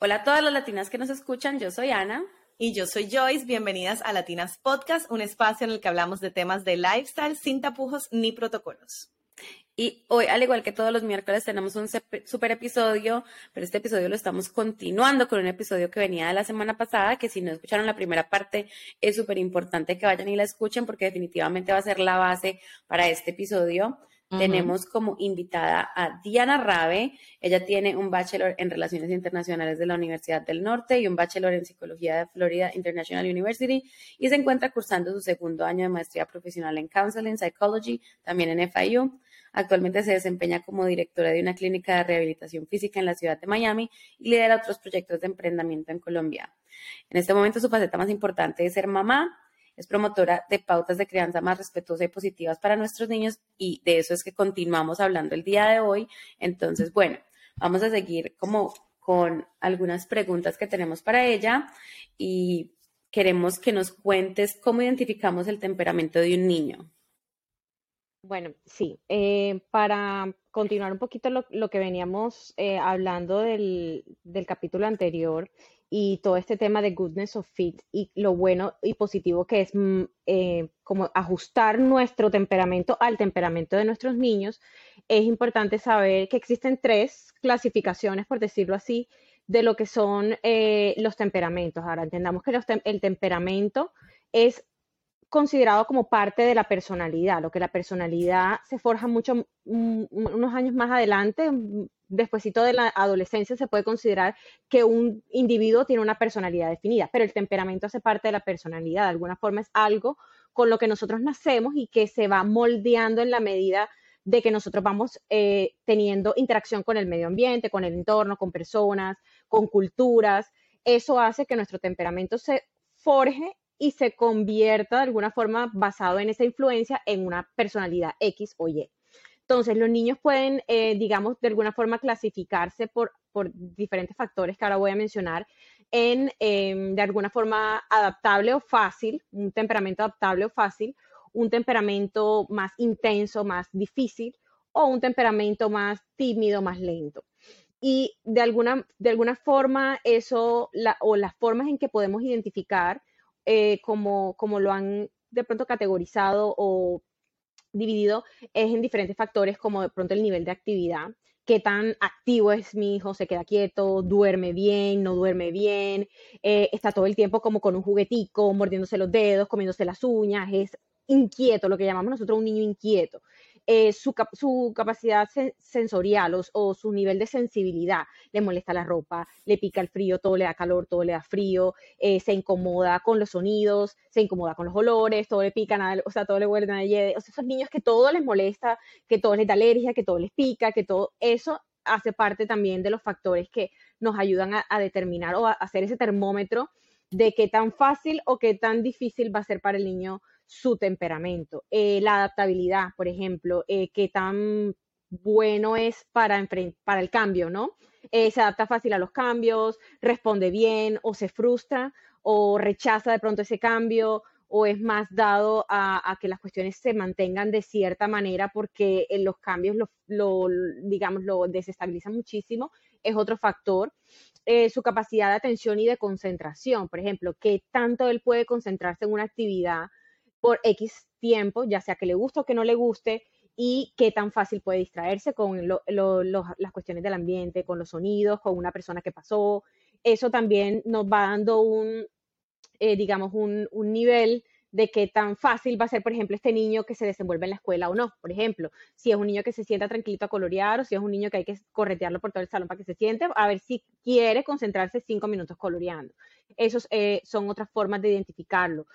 Hola a todas las latinas que nos escuchan, yo soy Ana. Y yo soy Joyce, bienvenidas a Latinas Podcast, un espacio en el que hablamos de temas de lifestyle sin tapujos ni protocolos. Y hoy, al igual que todos los miércoles, tenemos un super episodio, pero este episodio lo estamos continuando con un episodio que venía de la semana pasada, que si no escucharon la primera parte, es súper importante que vayan y la escuchen porque definitivamente va a ser la base para este episodio. Tenemos como invitada a Diana Rabe. Ella tiene un bachelor en Relaciones Internacionales de la Universidad del Norte y un bachelor en Psicología de Florida International University y se encuentra cursando su segundo año de maestría profesional en Counseling Psychology, también en FIU. Actualmente se desempeña como directora de una clínica de rehabilitación física en la ciudad de Miami y lidera otros proyectos de emprendimiento en Colombia. En este momento su faceta más importante es ser mamá, es promotora de pautas de crianza más respetuosa y positivas para nuestros niños y de eso es que continuamos hablando el día de hoy. Entonces, bueno, vamos a seguir como con algunas preguntas que tenemos para ella y queremos que nos cuentes cómo identificamos el temperamento de un niño. Bueno, sí, eh, para continuar un poquito lo, que veníamos eh, hablando del, del capítulo anterior, y todo este tema de goodness of fit y lo bueno y positivo que es mm, eh, como ajustar nuestro temperamento al temperamento de nuestros niños, es importante saber que existen tres clasificaciones, por decirlo así, de lo que son eh, los temperamentos. Ahora, entendamos que el temperamento es considerado como parte de la personalidad, lo que la personalidad se forja mucho, mm, unos años más adelante, despuésito de la adolescencia se puede considerar que un individuo tiene una personalidad definida, pero el temperamento hace parte de la personalidad, de alguna forma es algo con lo que nosotros nacemos y que se va moldeando en la medida de que nosotros vamos eh, teniendo interacción con el medio ambiente, con el entorno, con personas, con culturas. Eso hace que nuestro temperamento se forje y se convierta de alguna forma basado en esa influencia en una personalidad X o Y. Entonces, los niños pueden, eh, digamos, de alguna forma clasificarse por, por, diferentes factores que ahora voy a mencionar en, em, de alguna forma, adaptable o fácil, un temperamento adaptable o fácil, un temperamento más intenso, más difícil, o un temperamento más tímido, más lento. Y de alguna, de alguna forma, eso, o las formas en que podemos identificar eh, como, como lo han de pronto categorizado o dividido es en diferentes factores como de pronto el nivel de actividad, qué tan activo es mi hijo, se queda quieto, duerme bien, no duerme bien, eh, está todo el tiempo como con un juguetico, mordiéndose los dedos, comiéndose las uñas, es inquieto, lo que llamamos nosotros un niño inquieto. Eh, su, capacidad sensorial o, su nivel de sensibilidad. Le molesta la ropa, le pica el frío, todo le da calor, todo le da frío, eh, se incomoda con los sonidos, se incomoda con los olores, todo le pica, nada, o sea, todo le huele a O sea, esos niños que todo les molesta, que todo les da alergia, que todo les pica, que todo eso hace parte también de los factores que nos ayudan a, determinar o a hacer ese termómetro de qué tan fácil o qué tan difícil va a ser para el niño su temperamento. Eh, la adaptabilidad, por ejemplo, eh, qué tan bueno es para, el cambio, ¿no? Eh, se adapta fácil a los cambios, responde bien o se frustra o rechaza de pronto ese cambio o es más dado a, que las cuestiones se mantengan de cierta manera porque los cambios lo, digamos, lo desestabilizan muchísimo, es otro factor. su capacidad de atención y de concentración, por ejemplo, qué tanto él puede concentrarse en una actividad por X tiempo, ya sea que le guste o que no le guste, y qué tan fácil puede distraerse con las cuestiones del ambiente, con los sonidos, con una persona que pasó. Eso también nos va dando un, eh, digamos, un, nivel de qué tan fácil va a ser, por ejemplo, este niño que se desenvuelve en la escuela o no. Por ejemplo, si es un niño que se sienta tranquilito a colorear o si es un niño que hay que corretearlo por todo el salón para que se siente, a ver si quiere concentrarse cinco minutos coloreando. Esos eh, son otras formas de identificarlo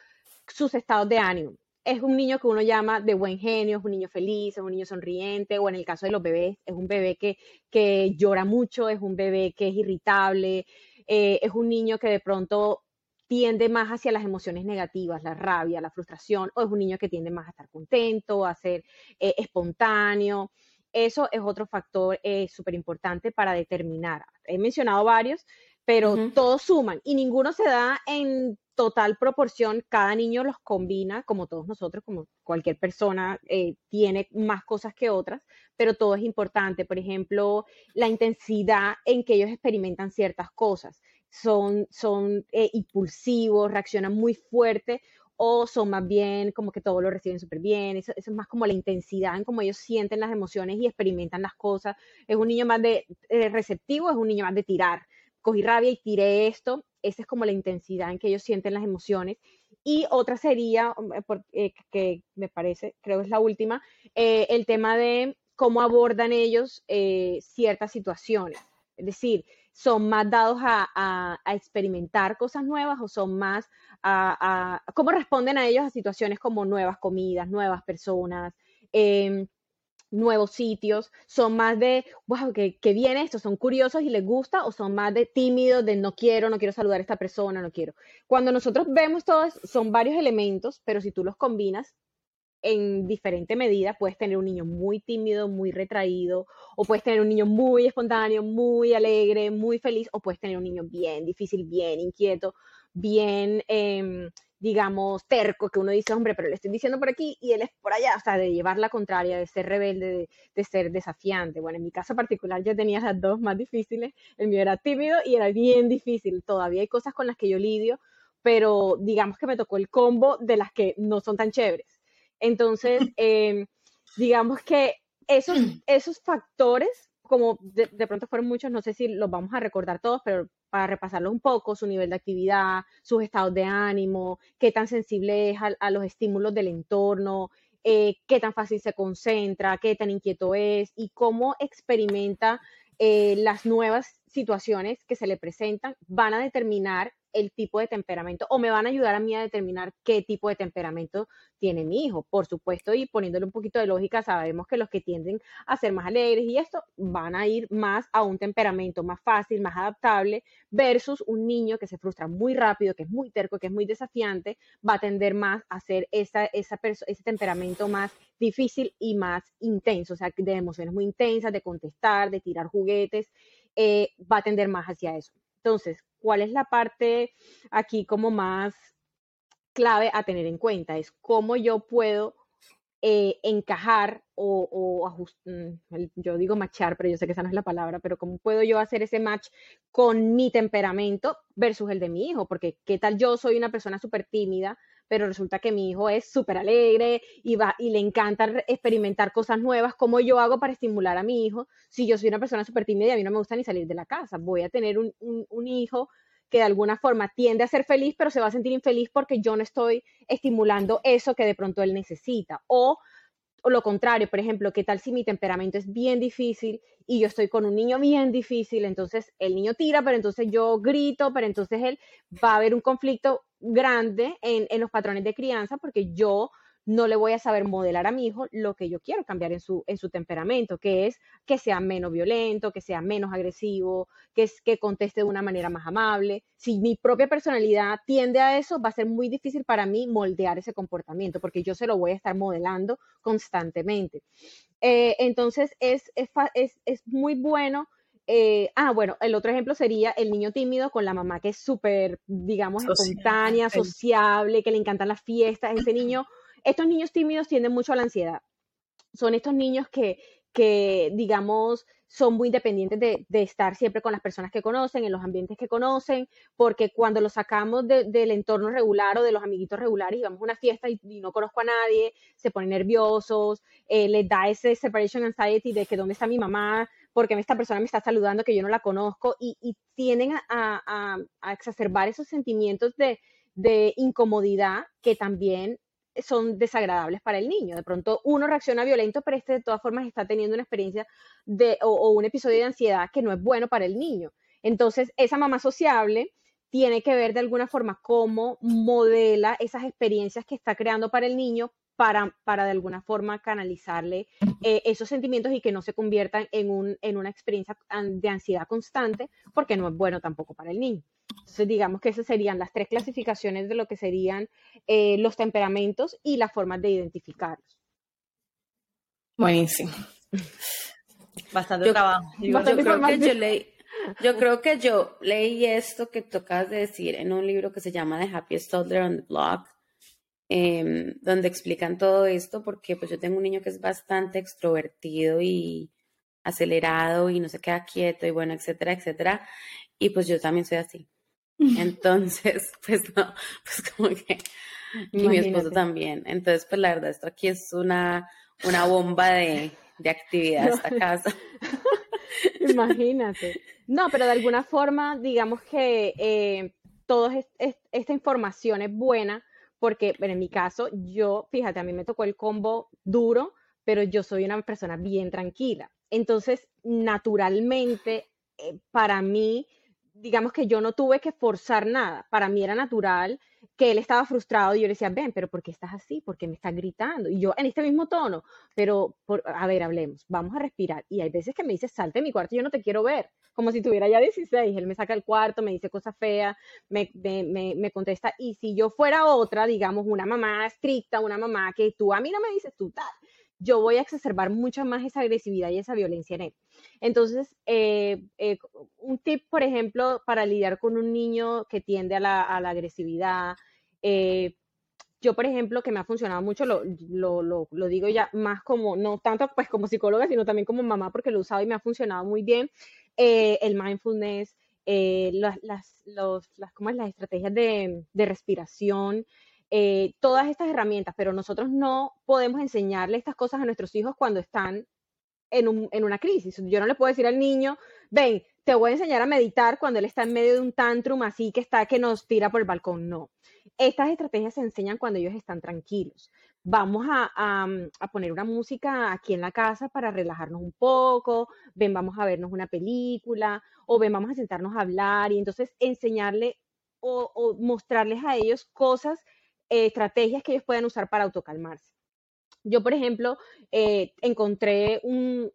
sus estados de ánimo. Es un niño que uno llama de buen genio, es un niño feliz, es un niño sonriente, o en el caso de los bebés, es un bebé que, que llora mucho, es un bebé que es irritable, eh, es un niño que de pronto tiende más hacia las emociones negativas, la rabia, la frustración, o es un niño que tiende más a estar contento, a ser eh, espontáneo. Eso es otro factor eh, súper importante para determinar. He mencionado varios, pero todos suman y ninguno se da en total proporción, cada niño los combina, como todos nosotros, como cualquier persona eh, tiene más cosas que otras, pero todo es importante. Por ejemplo, la intensidad en que ellos experimentan ciertas cosas. Son, son eh, impulsivos, reaccionan muy fuerte o son más bien como que todo lo reciben súper bien. Eso, es más como la intensidad en cómo ellos sienten las emociones y experimentan las cosas. Es un niño más de eh, receptivo, es un niño más de tirar cogí rabia y tiré esto. Esa es como la intensidad en que ellos sienten las emociones. Y otra sería, eh, eh, que me parece, creo es la última, eh, el tema de cómo abordan ellos ciertas situaciones. Es decir, son más dados a, experimentar cosas nuevas o son más a, cómo responden a ellos a situaciones como nuevas comidas, nuevas personas, em, nuevos sitios, son más de, wow, que, viene esto, son curiosos y les gusta, o son más de tímidos, de no quiero, no quiero saludar a esta persona, no quiero. Cuando nosotros vemos todos, son varios elementos, pero si tú los combinas en diferente medida, puedes tener un niño muy tímido, muy retraído, o puedes tener un niño muy espontáneo, muy alegre, muy feliz, o puedes tener un niño bien difícil, bien inquieto, bien... Em, digamos, terco, que uno dice, hombre, pero le estoy diciendo por aquí y él es por allá, o sea, de llevar la contraria, de ser rebelde, de, ser desafiante. Bueno, en mi caso particular yo tenía las dos más difíciles, el mío era tímido y era bien difícil, todavía hay cosas con las que yo lidio, pero digamos que me tocó el combo de las que no son tan chéveres. Entonces, em, digamos que esos, esos factores como de, pronto fueron muchos, no sé si los vamos a recordar todos, pero para repasarlo un poco, su nivel de actividad, sus estados de ánimo, qué tan sensible es a, los estímulos del entorno, eh, qué tan fácil se concentra, qué tan inquieto es y cómo experimenta eh, las nuevas situaciones que se le presentan, van a determinar el tipo de temperamento o me van a ayudar a mí a determinar qué tipo de temperamento tiene mi hijo. Por supuesto, y poniéndole un poquito de lógica, sabemos que los que tienden a ser más alegres y esto van a ir más a un temperamento más fácil, más adaptable, versus un niño que se frustra muy rápido, que es muy terco, que es muy desafiante, va a tender más a ser esa, esa ese temperamento más difícil y más intenso, o sea, de emociones muy intensas, de contestar, de tirar juguetes, eh, va a tender más hacia eso. Entonces, ¿cuál es la parte aquí como más clave a tener en cuenta? Es cómo yo puedo eh, encajar o, ajustar, mm, yo digo machar, pero yo sé que esa no es la palabra, pero cómo puedo yo hacer ese match con mi temperamento versus el de mi hijo, porque qué tal yo soy una persona súper tímida, pero resulta que mi hijo es súper alegre y, va, y le encanta experimentar cosas nuevas. ¿Cómo yo hago para estimular a mi hijo si yo soy una persona súper tímida y a mí no me gusta ni salir de la casa? Voy a tener un, un hijo que de alguna forma tiende a ser feliz, pero se va a sentir infeliz porque yo no estoy estimulando eso que de pronto él necesita. O o lo contrario, por ejemplo, ¿qué tal si mi temperamento es bien difícil y yo estoy con un niño bien difícil? Entonces el niño tira, pero entonces yo grito, pero entonces él va a haber un conflicto grande en, en los patrones de crianza porque yo no le voy a saber modelar a mi hijo lo que yo quiero cambiar en su, en su temperamento, que es que sea menos violento, que sea menos agresivo, que, es, que conteste de una manera más amable. Si mi propia personalidad tiende a eso, va a ser muy difícil para mí moldear ese comportamiento, porque yo se lo voy a estar modelando constantemente. Eh, entonces, es, es, muy bueno. Eh, ah, bueno, el otro ejemplo sería el niño tímido con la mamá que es súper, digamos, espontánea, sociable, que le encantan las fiestas. Ese niño estos niños tímidos tienden mucho a la ansiedad. Son estos niños que, que digamos, son muy independientes de, estar siempre con las personas que conocen, en los ambientes que conocen, porque cuando los sacamos del entorno regular o de los amiguitos regulares y vamos a una fiesta y, no conozco a nadie, se ponen nerviosos, eh, les da ese separation anxiety de que dónde está mi mamá, porque esta persona me está saludando que yo no la conozco y, tienden a, exacerbar esos sentimientos de, de incomodidad que también son desagradables para el niño. De pronto uno reacciona violento, pero este de todas formas está teniendo una experiencia de, o, un episodio de ansiedad que no es bueno para el niño. Entonces, esa mamá sociable tiene que ver de alguna forma cómo modela esas experiencias que está creando para el niño para, para de alguna forma canalizarle eh, esos sentimientos y que no se conviertan en, un, en una experiencia de ansiedad constante, porque no es bueno tampoco para el niño. Entonces, digamos que esas serían las tres clasificaciones de lo que serían eh, los temperamentos y las formas de identificarlos. Buenísimo. Bastante trabajo. Yo, creo que yo leí, Yo creo que yo leí esto que tocas de decir en un libro que se llama The Happiest Toddler on the Block, em, donde explican todo esto, porque pues yo tengo un niño que es bastante extrovertido y acelerado y no se queda quieto y bueno, etcétera, etcétera. Y pues yo también soy así. Entonces, pues no, pues como que, y mi esposo también. Entonces, pues la verdad, esto aquí es una, una bomba de, de actividad esta casa. Imagínate. No, pero de alguna forma, digamos que eh, toda esta información es buena porque, en mi caso, yo, fíjate, a mí me tocó el combo duro, pero yo soy una persona bien tranquila. Entonces, naturalmente, eh, para mí, digamos que yo no tuve que forzar nada. Para mí era natural que él estaba frustrado y yo le decía, ven, pero ¿por qué estás así? ¿Por qué me estás gritando? Y yo en este mismo tono, pero a ver, hablemos, vamos a respirar. Y hay veces que me dice, salte de mi cuarto, yo no te quiero ver, como si tuviera ya 16. Él me saca el cuarto, me dice cosas feas, me, me, me, contesta. Y si yo fuera otra, digamos, una mamá estricta, una mamá que tú a mí no me dices tú tal, yo voy a exacerbar mucho más esa agresividad y esa violencia en él. Entonces, eh, eh, un tip, por ejemplo, para lidiar con un niño que tiende a la, agresividad, eh, yo, por ejemplo, que me ha funcionado mucho, lo, lo, digo ya más como, no tanto pues como psicóloga, sino también como mamá, porque lo he usado y me ha funcionado muy bien, el mindfulness, las, las, las, ¿cómo es? las estrategias de, de respiración, eh, todas estas herramientas, pero nosotros no podemos enseñarle estas cosas a nuestros hijos cuando están en, un, en, una crisis. Yo no le puedo decir al niño, ven, te voy a enseñar a meditar cuando él está en medio de un tantrum así que está que nos tira por el balcón. No. Estas estrategias se enseñan cuando ellos están tranquilos. Vamos a, a, poner una música aquí en la casa para relajarnos un poco, ven, vamos a vernos una película, o ven, vamos a sentarnos a hablar y entonces enseñarle o, o mostrarles a ellos cosas eh, estrategias que ellos pueden usar para autocalmarse. Yo, por ejemplo, eh, encontré un,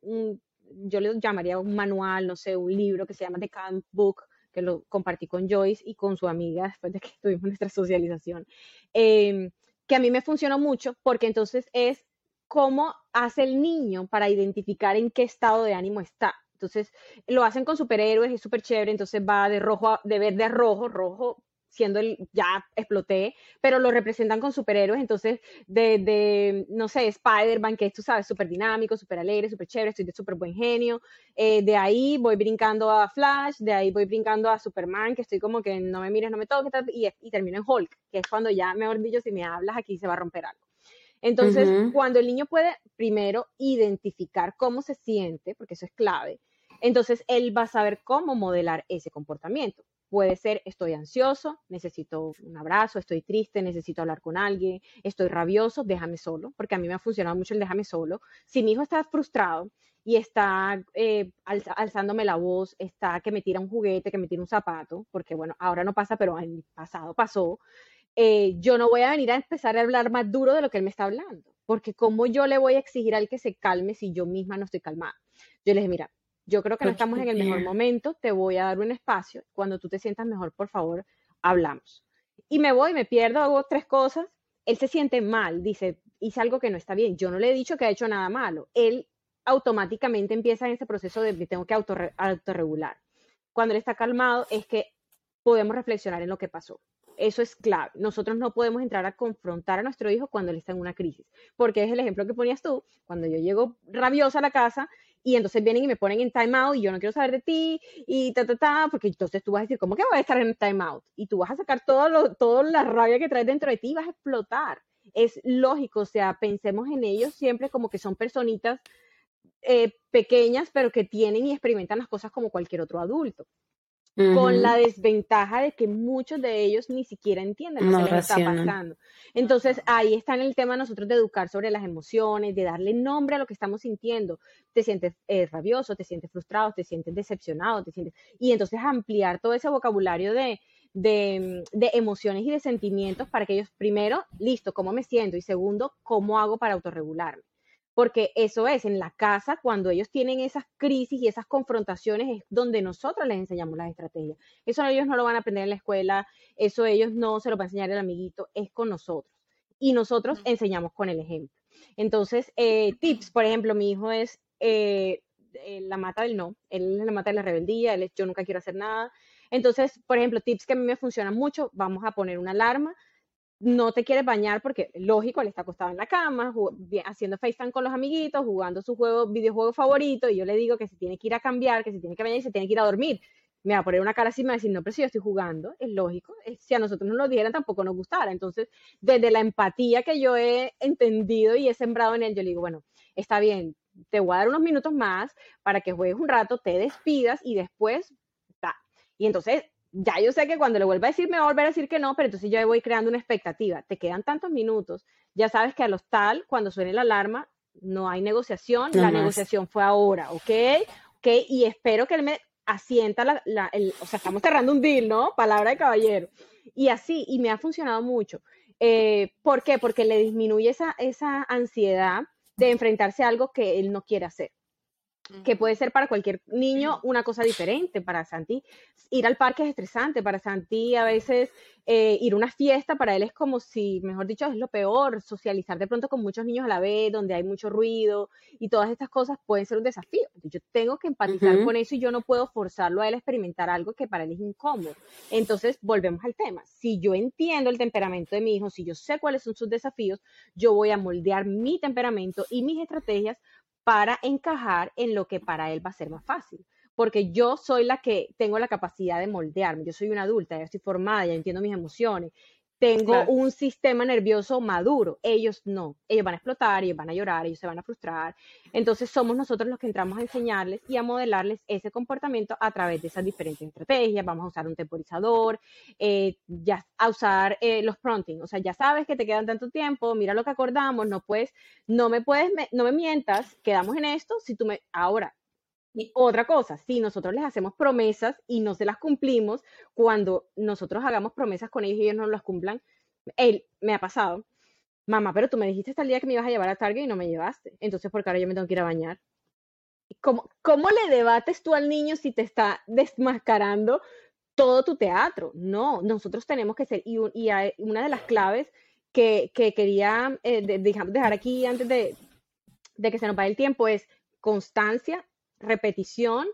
yo le llamaría un manual, no sé, un libro que se llama The Calm Book, que lo compartí con Joyce y con su amiga después de que tuvimos nuestra socialización, em, que a mí me funcionó mucho porque entonces es cómo hace el niño para identificar en qué estado de ánimo está. Entonces, lo hacen con superhéroes, es súper chévere, entonces va de rojo de verde a rojo, rojo siendo el, ya exploté, pero lo representan con superhéroes, entonces de, de no sé, Spider-Man, que es, tú sabes, súper dinámico, súper alegre, súper chévere, estoy de súper buen genio, eh, de ahí voy brincando a Flash, de ahí voy brincando a Superman, que estoy como que no me mires, no me toques, y, y termino en Hulk, que es cuando ya, mejor dicho, si me hablas aquí se va a romper algo. Entonces, cuando el niño puede primero identificar cómo se siente, porque eso es clave, entonces él va a saber cómo modelar ese comportamiento. Puede ser, estoy ansioso, necesito un abrazo, estoy triste, necesito hablar con alguien, estoy rabioso, déjame solo, porque a mí me ha funcionado mucho el déjame solo. Si mi hijo está frustrado y está eh, alzándome la voz, está que me tira un juguete, que me tira un zapato, porque bueno, ahora no pasa, pero en el pasado pasó, eh, yo no voy a venir a empezar a hablar más duro de lo que él me está hablando, porque como yo le voy a exigir al que se calme si yo misma no estoy calmada. Yo le dije, mira, yo creo que no estamos en el mejor momento, te voy a dar un espacio, cuando tú te sientas mejor, por favor, hablamos. Y me voy, me pierdo, hago tres cosas, él se siente mal, dice, hice algo que no está bien, yo no le he dicho que ha hecho nada malo, él automáticamente empieza en ese proceso de tengo que autorregular. Cuando él está calmado es que podemos reflexionar en lo que pasó. Eso es clave. Nosotros no podemos entrar a confrontar a nuestro hijo cuando él está en una crisis, porque es el ejemplo que ponías tú, cuando yo llego rabiosa a la casa y entonces vienen y me ponen en timeout y yo no quiero saber de ti y ta, ta, ta, porque entonces tú vas a decir, ¿cómo que voy a estar en timeout? Y tú vas a sacar todo lo, toda la rabia que traes dentro de ti y vas a explotar. Es lógico, o sea, pensemos en ellos siempre como que son personitas eh, pequeñas, pero que tienen y experimentan las cosas como cualquier otro adulto con la desventaja de que muchos de ellos ni siquiera entienden lo que les está pasando. Entonces, ahí está en el tema nosotros de educar sobre las emociones, de darle nombre a lo que estamos sintiendo. Te sientes eh, rabioso, te sientes frustrado, te sientes decepcionado, te sientes... Y entonces ampliar todo ese vocabulario de, de, de, emociones y de sentimientos para que ellos, primero, listo, cómo me siento y segundo, cómo hago para autorregularme porque eso es, en la casa, cuando ellos tienen esas crisis y esas confrontaciones, es donde nosotros les enseñamos las estrategias. Eso ellos no lo van a aprender en la escuela, eso ellos no se lo van a enseñar el amiguito, es con nosotros. Y nosotros enseñamos con el ejemplo. Entonces, eh, tips, por ejemplo, mi hijo es, eh, la mata del no, él es la mata de la rebeldía, él es yo nunca quiero hacer nada. Entonces, por ejemplo, tips que a mí me funcionan mucho, vamos a poner una alarma, no te quieres bañar porque, lógico, él está acostado en la cama, haciendo FaceTime con los amiguitos, jugando su juego, videojuego favorito, y yo le digo que se tiene que ir a cambiar, que se tiene que bañar y se tiene que ir a dormir. Me va a poner una cara así y me decir, no, pero si yo estoy jugando, es lógico. Si a nosotros no nos dijeran, tampoco nos gustara. Entonces, desde la empatía que yo he entendido y he sembrado en él, yo le digo, bueno, está bien, te voy a dar unos minutos más para que juegues un rato, te despidas y después, está. Y entonces ya yo sé que cuando le vuelva a decir me va a volver a decir que no, pero entonces yo voy creando una expectativa. Te quedan tantos minutos, ya sabes que a los tal, cuando suene la alarma, no hay negociación, la negociación fue ahora, ¿ok? ¿Ok? Y espero que él me asienta la, el, o sea, estamos cerrando un deal, ¿no? Palabra de caballero. Y así, y me ha funcionado mucho. Eh, ¿Por qué? Porque le disminuye esa, esa ansiedad de enfrentarse a algo que él no quiere hacer que puede ser para cualquier niño una cosa diferente. Para Santi, ir al parque es estresante. Para Santi, a veces eh, ir a una fiesta para él es como si, mejor dicho, es lo peor. Socializar de pronto con muchos niños a la vez, donde hay mucho ruido y todas estas cosas pueden ser un desafío. Yo tengo que empatizar con eso y yo no puedo forzarlo a él a experimentar algo que para él es incómodo. Entonces, volvemos al tema. Si yo entiendo el temperamento de mi hijo, si yo sé cuáles son sus desafíos, yo voy a moldear mi temperamento y mis estrategias para encajar en lo que para él va a ser más fácil. Porque yo soy la que tengo la capacidad de moldearme, yo soy una adulta, ya estoy formada, ya entiendo mis emociones, tengo un sistema nervioso maduro, ellos no, ellos van a explotar, ellos van a llorar, ellos se van a frustrar. Entonces somos nosotros los que entramos a enseñarles y a modelarles ese comportamiento a través de esas diferentes estrategias. Vamos a usar un temporizador, eh, ya a usar eh, los prompting, o sea, ya sabes que te quedan tanto tiempo, mira lo que acordamos, no puedes, no me puedes, no me mientas, quedamos en esto, si tú me, ahora, y otra cosa, si nosotros les hacemos promesas y no se las cumplimos, cuando nosotros hagamos promesas con ellos y ellos no las cumplan, él me ha pasado, mamá, pero tú me dijiste hasta el día que me ibas a llevar a Target y no me llevaste, entonces porque ahora yo me tengo que ir a bañar. ¿Cómo, ¿Cómo le debates tú al niño si te está desmascarando todo tu teatro? No, nosotros tenemos que ser, y, una de las claves que, quería eh, dejar aquí antes de que se nos vaya el tiempo es constancia, repetición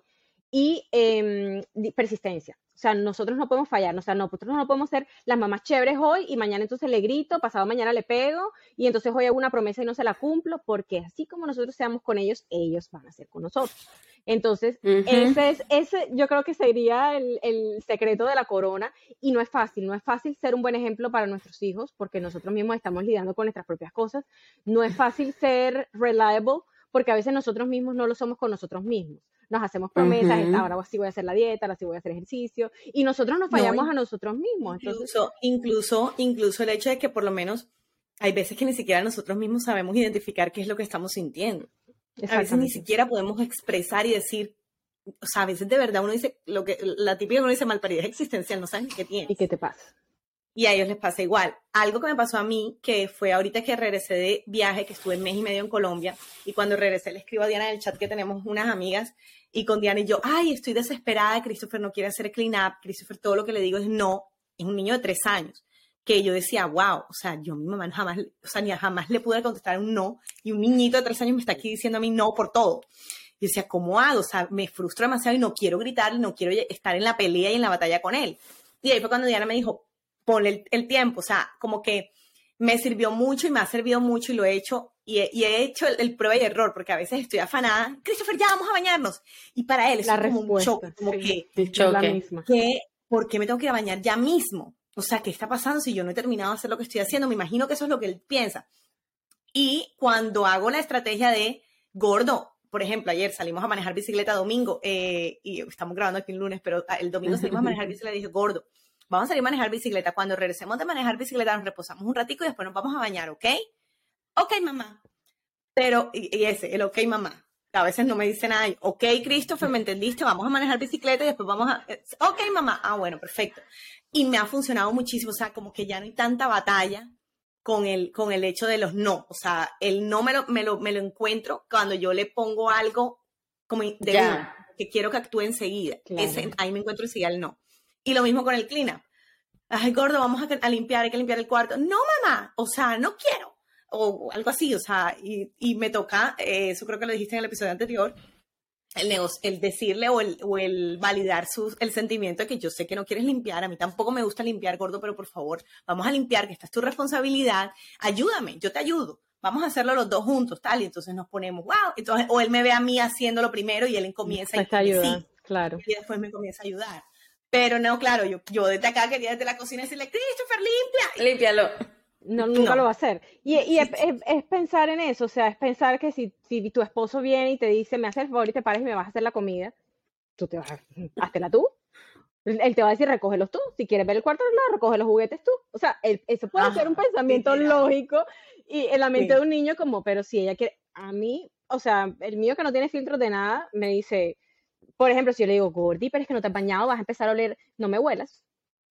y em, persistencia. O sea, nosotros no podemos fallar, o sea, nosotros no podemos ser las mamás chéveres hoy y mañana entonces le grito, pasado mañana le pego y entonces hoy hago una promesa y no se la cumplo, porque así como nosotros seamos con ellos, ellos van a ser con nosotros. Entonces, ese es, ese yo creo que sería el, el, secreto de la corona y no es fácil, no es fácil ser un buen ejemplo para nuestros hijos porque nosotros mismos estamos lidiando con nuestras propias cosas, no es fácil ser reliable porque a veces nosotros mismos no lo somos con nosotros mismos. Nos hacemos promesas, ahora sí voy a hacer la dieta, ahora sí voy a hacer ejercicio, y nosotros nos fallamos a nosotros mismos. Incluso, incluso, incluso el hecho de que por lo menos hay veces que ni siquiera nosotros mismos sabemos identificar qué es lo que estamos sintiendo. A veces ni siquiera podemos expresar y decir, o sea, a veces de verdad uno dice, lo que, la típica uno dice malparidad existencial, no sabes qué tiene. ¿Y qué te pasa? Y a ellos les pasa igual. Algo que me pasó a mí, que fue ahorita que regresé de viaje, que estuve mes y medio en Colombia, y cuando regresé le escribo a Diana en el chat que tenemos unas amigas, y con Diana y yo, ay, estoy desesperada, Christopher no quiere hacer clean up, Christopher todo lo que le digo es no, es un niño de tres años, que yo decía, wow, o sea, yo mi mamá jamás, o sea, ni jamás le pude contestar un no, y un niñito de tres años me está aquí diciendo a mí no por todo. Yo decía, ¿cómo hago? O sea, me frustro demasiado y no quiero gritar, y no quiero estar en la pelea y en la batalla con él. Y ahí fue cuando Diana me dijo, ponle el, tiempo, o sea, como que me sirvió mucho y me ha servido mucho y lo he hecho y he, hecho el, prueba y error, porque a veces estoy afanada, Christopher, ya vamos a bañarnos. Y para él es como un shock, como que, la misma. ¿por qué me tengo que ir a bañar ya mismo? O sea, ¿qué está pasando si yo no he terminado de hacer lo que estoy haciendo? Me imagino que eso es lo que él piensa. Y cuando hago la estrategia de gordo, por ejemplo, ayer salimos a manejar bicicleta domingo eh, y estamos grabando aquí el lunes, pero el domingo salimos a manejar bicicleta y dije, gordo, vamos a salir a manejar bicicleta. Cuando regresemos de manejar bicicleta, nos reposamos un ratico y después nos vamos a bañar, ¿ok? Ok, mamá. Pero, y, ese, el ok, mamá. A veces no me dice nada. Ok, Christopher, ¿me entendiste? Vamos a manejar bicicleta y después vamos a... Ok, mamá. Ah, bueno, perfecto. Y me ha funcionado muchísimo. O sea, como que ya no hay tanta batalla con el, con el hecho de los no. O sea, el no me lo, me lo, me lo encuentro cuando yo le pongo algo como de que quiero que actúe enseguida. Ese, ahí me encuentro enseguida el no. Y lo mismo con el cleanup. Ay, gordo, vamos a, limpiar, hay que limpiar el cuarto. No, mamá, o sea, no quiero. O algo así, o sea, y, y me toca, eh, eso creo que lo dijiste en el episodio anterior, el, el decirle o el, o el validar su, el sentimiento de que yo sé que no quieres limpiar, a mí tampoco me gusta limpiar, gordo, pero por favor, vamos a limpiar, que esta es tu responsabilidad, ayúdame, yo te ayudo, vamos a hacerlo los dos juntos, tal, y entonces nos ponemos, wow, entonces, o él me ve a mí haciéndolo primero y él comienza a ayudar, claro. y después me comienza a ayudar. Pero no, claro, yo, yo desde acá quería desde la cocina decirle, Christopher, limpia. Límpialo. No, nunca lo va a hacer. Y, y es, es, pensar en eso, o sea, es pensar que si, si tu esposo viene y te dice, me haces el favor y te pares y me vas a hacer la comida, tú te vas a, háztela tú. Él te va a decir, recógelos tú. Si quieres ver el cuarto de lado, recoge los juguetes tú. O sea, eso puede ser un pensamiento lógico y en la mente de un niño como, pero si ella quiere, a mí, o sea, el mío que no tiene filtros de nada, me dice, por ejemplo, si yo le digo, Gordy, pero es que no te has bañado, vas a empezar a oler, no me huelas.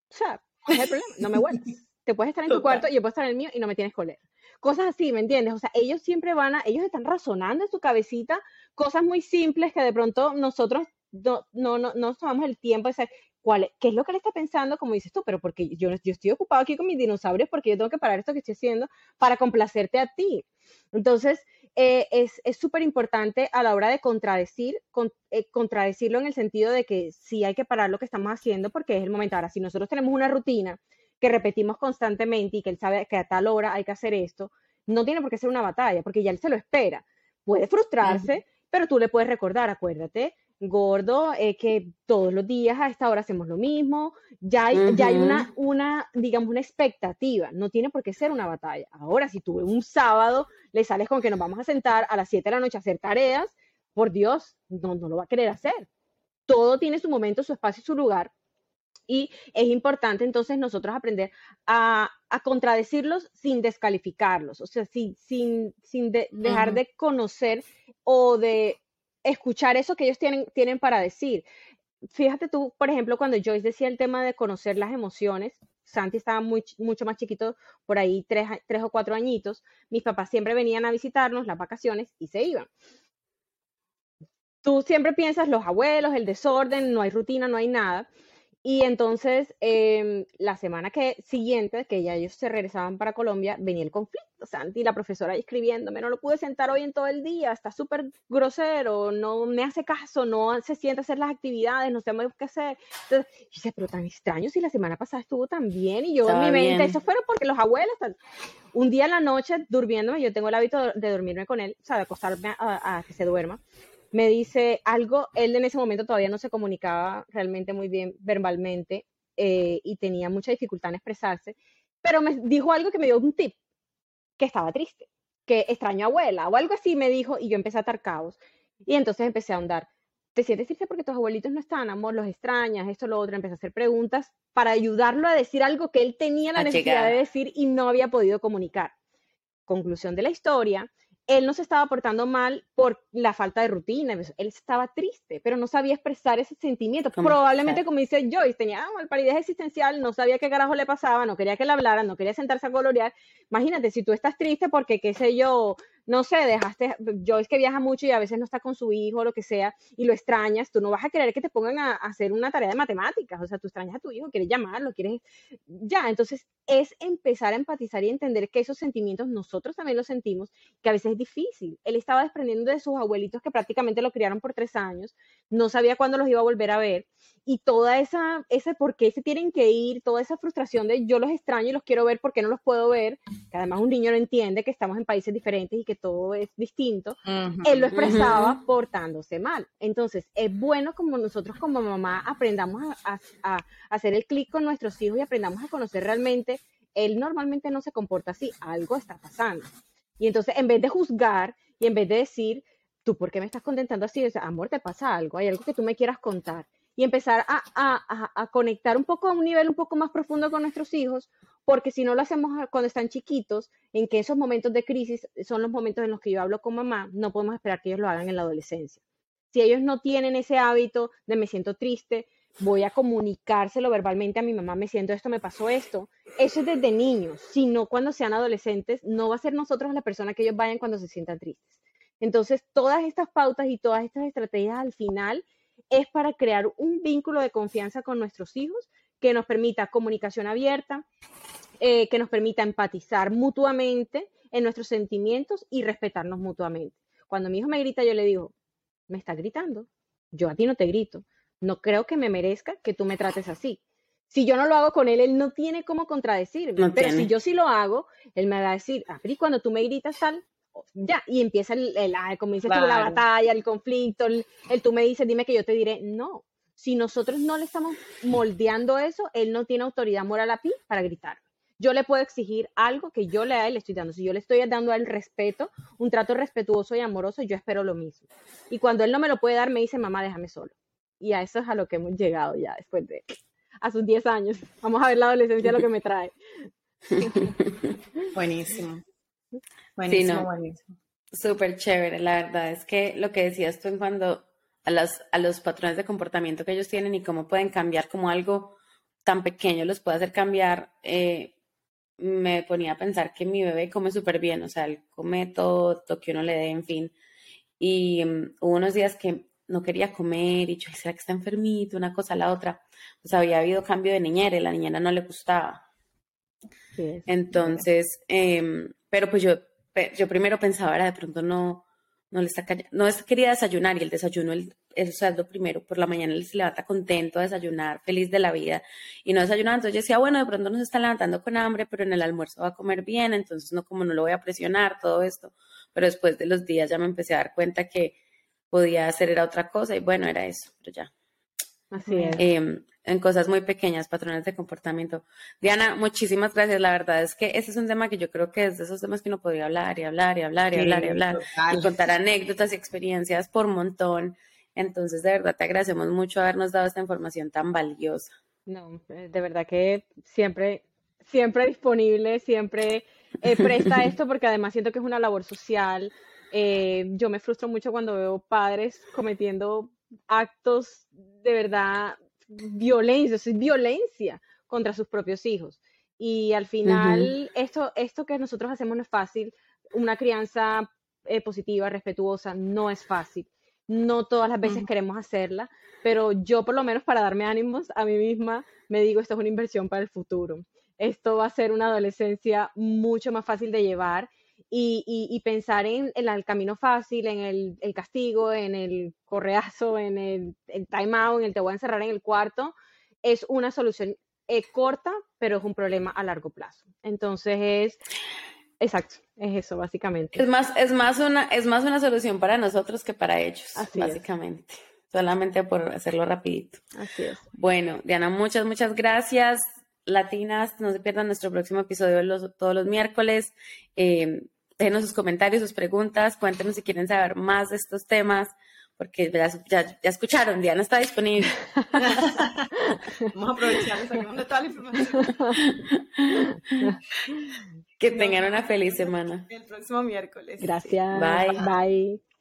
O sea, es el problema, no me huelas. Te puedes estar en tu cuarto y yo puedo estar en el mío y no me tienes que oler. Cosas así, ¿me entiendes? O sea, ellos siempre van a, ellos están razonando en su cabecita cosas muy simples que de pronto nosotros no, no, no, no tomamos el tiempo de saber cuál, qué es lo que él está pensando, como dices tú, pero porque yo, yo estoy ocupado aquí con mis dinosaurios porque yo tengo que parar esto que estoy haciendo para complacerte a ti. Entonces, eh, es súper importante a la hora de contradecir, eh, contradecirlo en el sentido de que sí hay que parar lo que estamos haciendo porque es el momento. Ahora, si nosotros tenemos una rutina que repetimos constantemente y que él sabe que a tal hora hay que hacer esto, no tiene por qué ser una batalla, porque ya él se lo espera. Puede frustrarse, pero tú le puedes recordar, acuérdate, gordo, eh, que todos los días a esta hora hacemos lo mismo, ya hay, ya hay una, una, digamos, una expectativa, no tiene por qué ser una batalla. Ahora, si tú un sábado le sales con que nos vamos a sentar a las 7 de la noche a hacer tareas, por Dios, no, no lo va a querer hacer. Todo tiene su momento, su espacio y su lugar. Y es importante entonces nosotros aprender a, a contradecirlos sin descalificarlos, o sea, sin, sin, sin dejar de conocer o de escuchar eso que ellos tienen, tienen para decir. Fíjate tú, por ejemplo, cuando Joyce decía el tema de conocer las emociones, Santi estaba muy, mucho más chiquito, por ahí tres, tres o cuatro añitos, mis papás siempre venían a visitarnos las vacaciones y se iban tú siempre piensas los abuelos, el desorden, no hay rutina, no hay nada. Y entonces, em, la semana que, siguiente, que ya ellos se regresaban para Colombia, venía el conflicto, Santi, la profesora escribiéndome, no lo pude sentar hoy en todo el día, está súper grosero, no me hace caso, no se siente hacer las actividades, no sabemos qué hacer. Entonces, yo decía, pero tan extraño si la semana pasada estuvo tan bien, y yo en mi mente, eso fueron porque los abuelos, un día en la noche, durmiéndome, yo tengo el hábito de dormirme con él, o sea, de acostarme a que se duerma, me dice algo, él en ese momento todavía no se comunicaba realmente muy bien verbalmente eh, y tenía mucha dificultad en expresarse, pero me dijo algo que me dio un tip, que estaba triste, que extraño a abuela o algo así me dijo y yo empecé a atar caos. Y entonces empecé a ahondar. ¿Te sientes triste porque tus abuelitos no están, amor? ¿Los extrañas? Esto, lo otro. Empecé a hacer preguntas para ayudarlo a decir algo que él tenía la necesidad de decir y no había podido comunicar. Conclusión de la historia, él no se estaba portando mal por la falta de rutina, él estaba triste, pero no sabía expresar ese sentimiento. Probablemente, como dice Joyce, tenía malparidez existencial, no sabía qué carajo le pasaba, no quería que le hablaran, no quería sentarse a colorear. Imagínate, si tú estás triste porque, qué sé yo, no sé, dejaste, Joyce que viaja mucho y a veces no está con su hijo o lo que sea, y lo extrañas, tú no vas a querer que te pongan a, hacer una tarea de matemáticas, o sea, tú extrañas a tu hijo, quieres llamarlo, quieres, ya, entonces es empezar a empatizar y entender que esos sentimientos nosotros también los sentimos, que a veces es difícil. Él estaba desprendiendo de sus abuelitos que prácticamente lo criaron por tres años, no sabía cuándo los iba a volver a ver, y toda esa, ese por qué se tienen que ir, toda esa frustración de yo los extraño y los quiero ver, ¿por qué no los puedo ver? Que además un niño no entiende que estamos en países diferentes y que todo es distinto. Él lo expresaba portándose mal. Entonces, es bueno como nosotros como mamá aprendamos a, a hacer el clic con nuestros hijos y aprendamos a conocer realmente, él normalmente no se comporta así, algo está pasando. Y entonces, en vez de juzgar y en vez de decir, tú, ¿por qué me estás contentando así? O sea, amor, te pasa algo, hay algo que tú me quieras contar y empezar a, conectar un poco a un nivel un poco más profundo con nuestros hijos, porque si no lo hacemos cuando están chiquitos, en que esos momentos de crisis son los momentos en los que yo hablo con mamá, no podemos esperar que ellos lo hagan en la adolescencia. Si ellos no tienen ese hábito de me siento triste, voy a comunicárselo verbalmente a mi mamá, me siento esto, me pasó esto. Eso es desde niños, si no cuando sean adolescentes, no va a ser nosotros la persona que ellos vayan cuando se sientan tristes. Entonces, todas estas pautas y todas estas estrategias al final es para crear un vínculo de confianza con nuestros hijos que nos permita comunicación abierta, eh, que nos permita empatizar mutuamente en nuestros sentimientos y respetarnos mutuamente. Cuando mi hijo me grita, yo le digo, me estás gritando. Yo a ti no te grito. No creo que me merezca que tú me trates así. Si yo no lo hago con él, él no tiene cómo contradecirme. pero si yo sí lo hago, él me va a decir, ah, y cuando tú me gritas tal, ya, y empieza el, el, como dices tú, la batalla, el conflicto, el, el, tú me dices, dime que yo te diré, no. Si nosotros no le estamos moldeando eso, él no tiene autoridad moral a ti para gritar. Yo le puedo exigir algo que yo le a él le estoy dando. Si yo le estoy dando a él respeto, un trato respetuoso y amoroso, yo espero lo mismo. Y cuando él no me lo puede dar, me dice, mamá, déjame solo. Y a eso es a lo que hemos llegado ya después de a sus 10 años. Vamos a ver la adolescencia lo que me trae. buenísimo. Buenísimo, buenísimo. Súper chévere, la verdad es que lo que decías tú en cuando a, las, a los patrones de comportamiento que ellos tienen y cómo pueden cambiar como algo tan pequeño los puede hacer cambiar, eh, me ponía a pensar que mi bebé come súper bien, o sea, él come todo lo que uno le dé, en fin. Y mm, hubo unos días que no quería comer y yo, ¿será que está enfermito? Una cosa a la otra. Pues había habido cambio de niñera y la niñera no le gustaba. Entonces, em, pero pues yo, yo primero pensaba, era de pronto no, no le está no es, quería desayunar y el desayuno, el, eso es lo primero, por la mañana él se levanta contento a desayunar, feliz de la vida y no desayunaba, entonces yo decía, bueno, de pronto no se está levantando con hambre, pero en el almuerzo va a comer bien, entonces no, como no lo voy a presionar, todo esto, pero después de los días ya me empecé a dar cuenta que podía hacer era otra cosa y bueno, era eso, pero ya. Así es. Em, en cosas muy pequeñas, patrones de comportamiento. Diana, muchísimas gracias. La verdad es que ese es un tema que yo creo que es de esos temas que uno podría hablar y hablar y hablar y hablar y hablar y contar anécdotas y experiencias por montón. Entonces, de verdad, te agradecemos mucho habernos dado esta información tan valiosa. No, eh, de verdad que siempre, siempre disponible, siempre eh, presta esto porque además siento que es una labor social. Eh, yo me frustro mucho cuando veo padres cometiendo actos de verdad violencia, es violencia contra sus propios hijos. Y al final, esto, esto que nosotros hacemos no es fácil. Una crianza eh, positiva, respetuosa, no es fácil. No todas las veces queremos hacerla, pero yo por lo menos para darme ánimos a mí misma me digo, esto es una inversión para el futuro. Esto va a ser una adolescencia mucho más fácil de llevar y, pensar en, el camino fácil, en el, castigo, en el correazo, en el, el time out, en el te voy a encerrar en el cuarto, es una solución eh, corta, pero es un problema a largo plazo. Entonces es, exacto, es eso básicamente. Es más, es más, una, es más una solución para nosotros que para ellos, básicamente. Solamente por hacerlo rapidito. Así es. Bueno, Diana, muchas, muchas gracias. Latinas, no se pierdan nuestro próximo episodio los, todos los miércoles. Eh, déjenos sus comentarios, sus preguntas, cuéntenos si quieren saber más de estos temas, porque ya, ya, escucharon, Diana está disponible. Vamos a aprovechar, de toda la información. que tengan una feliz semana. El próximo miércoles. Gracias. Bye. Bye.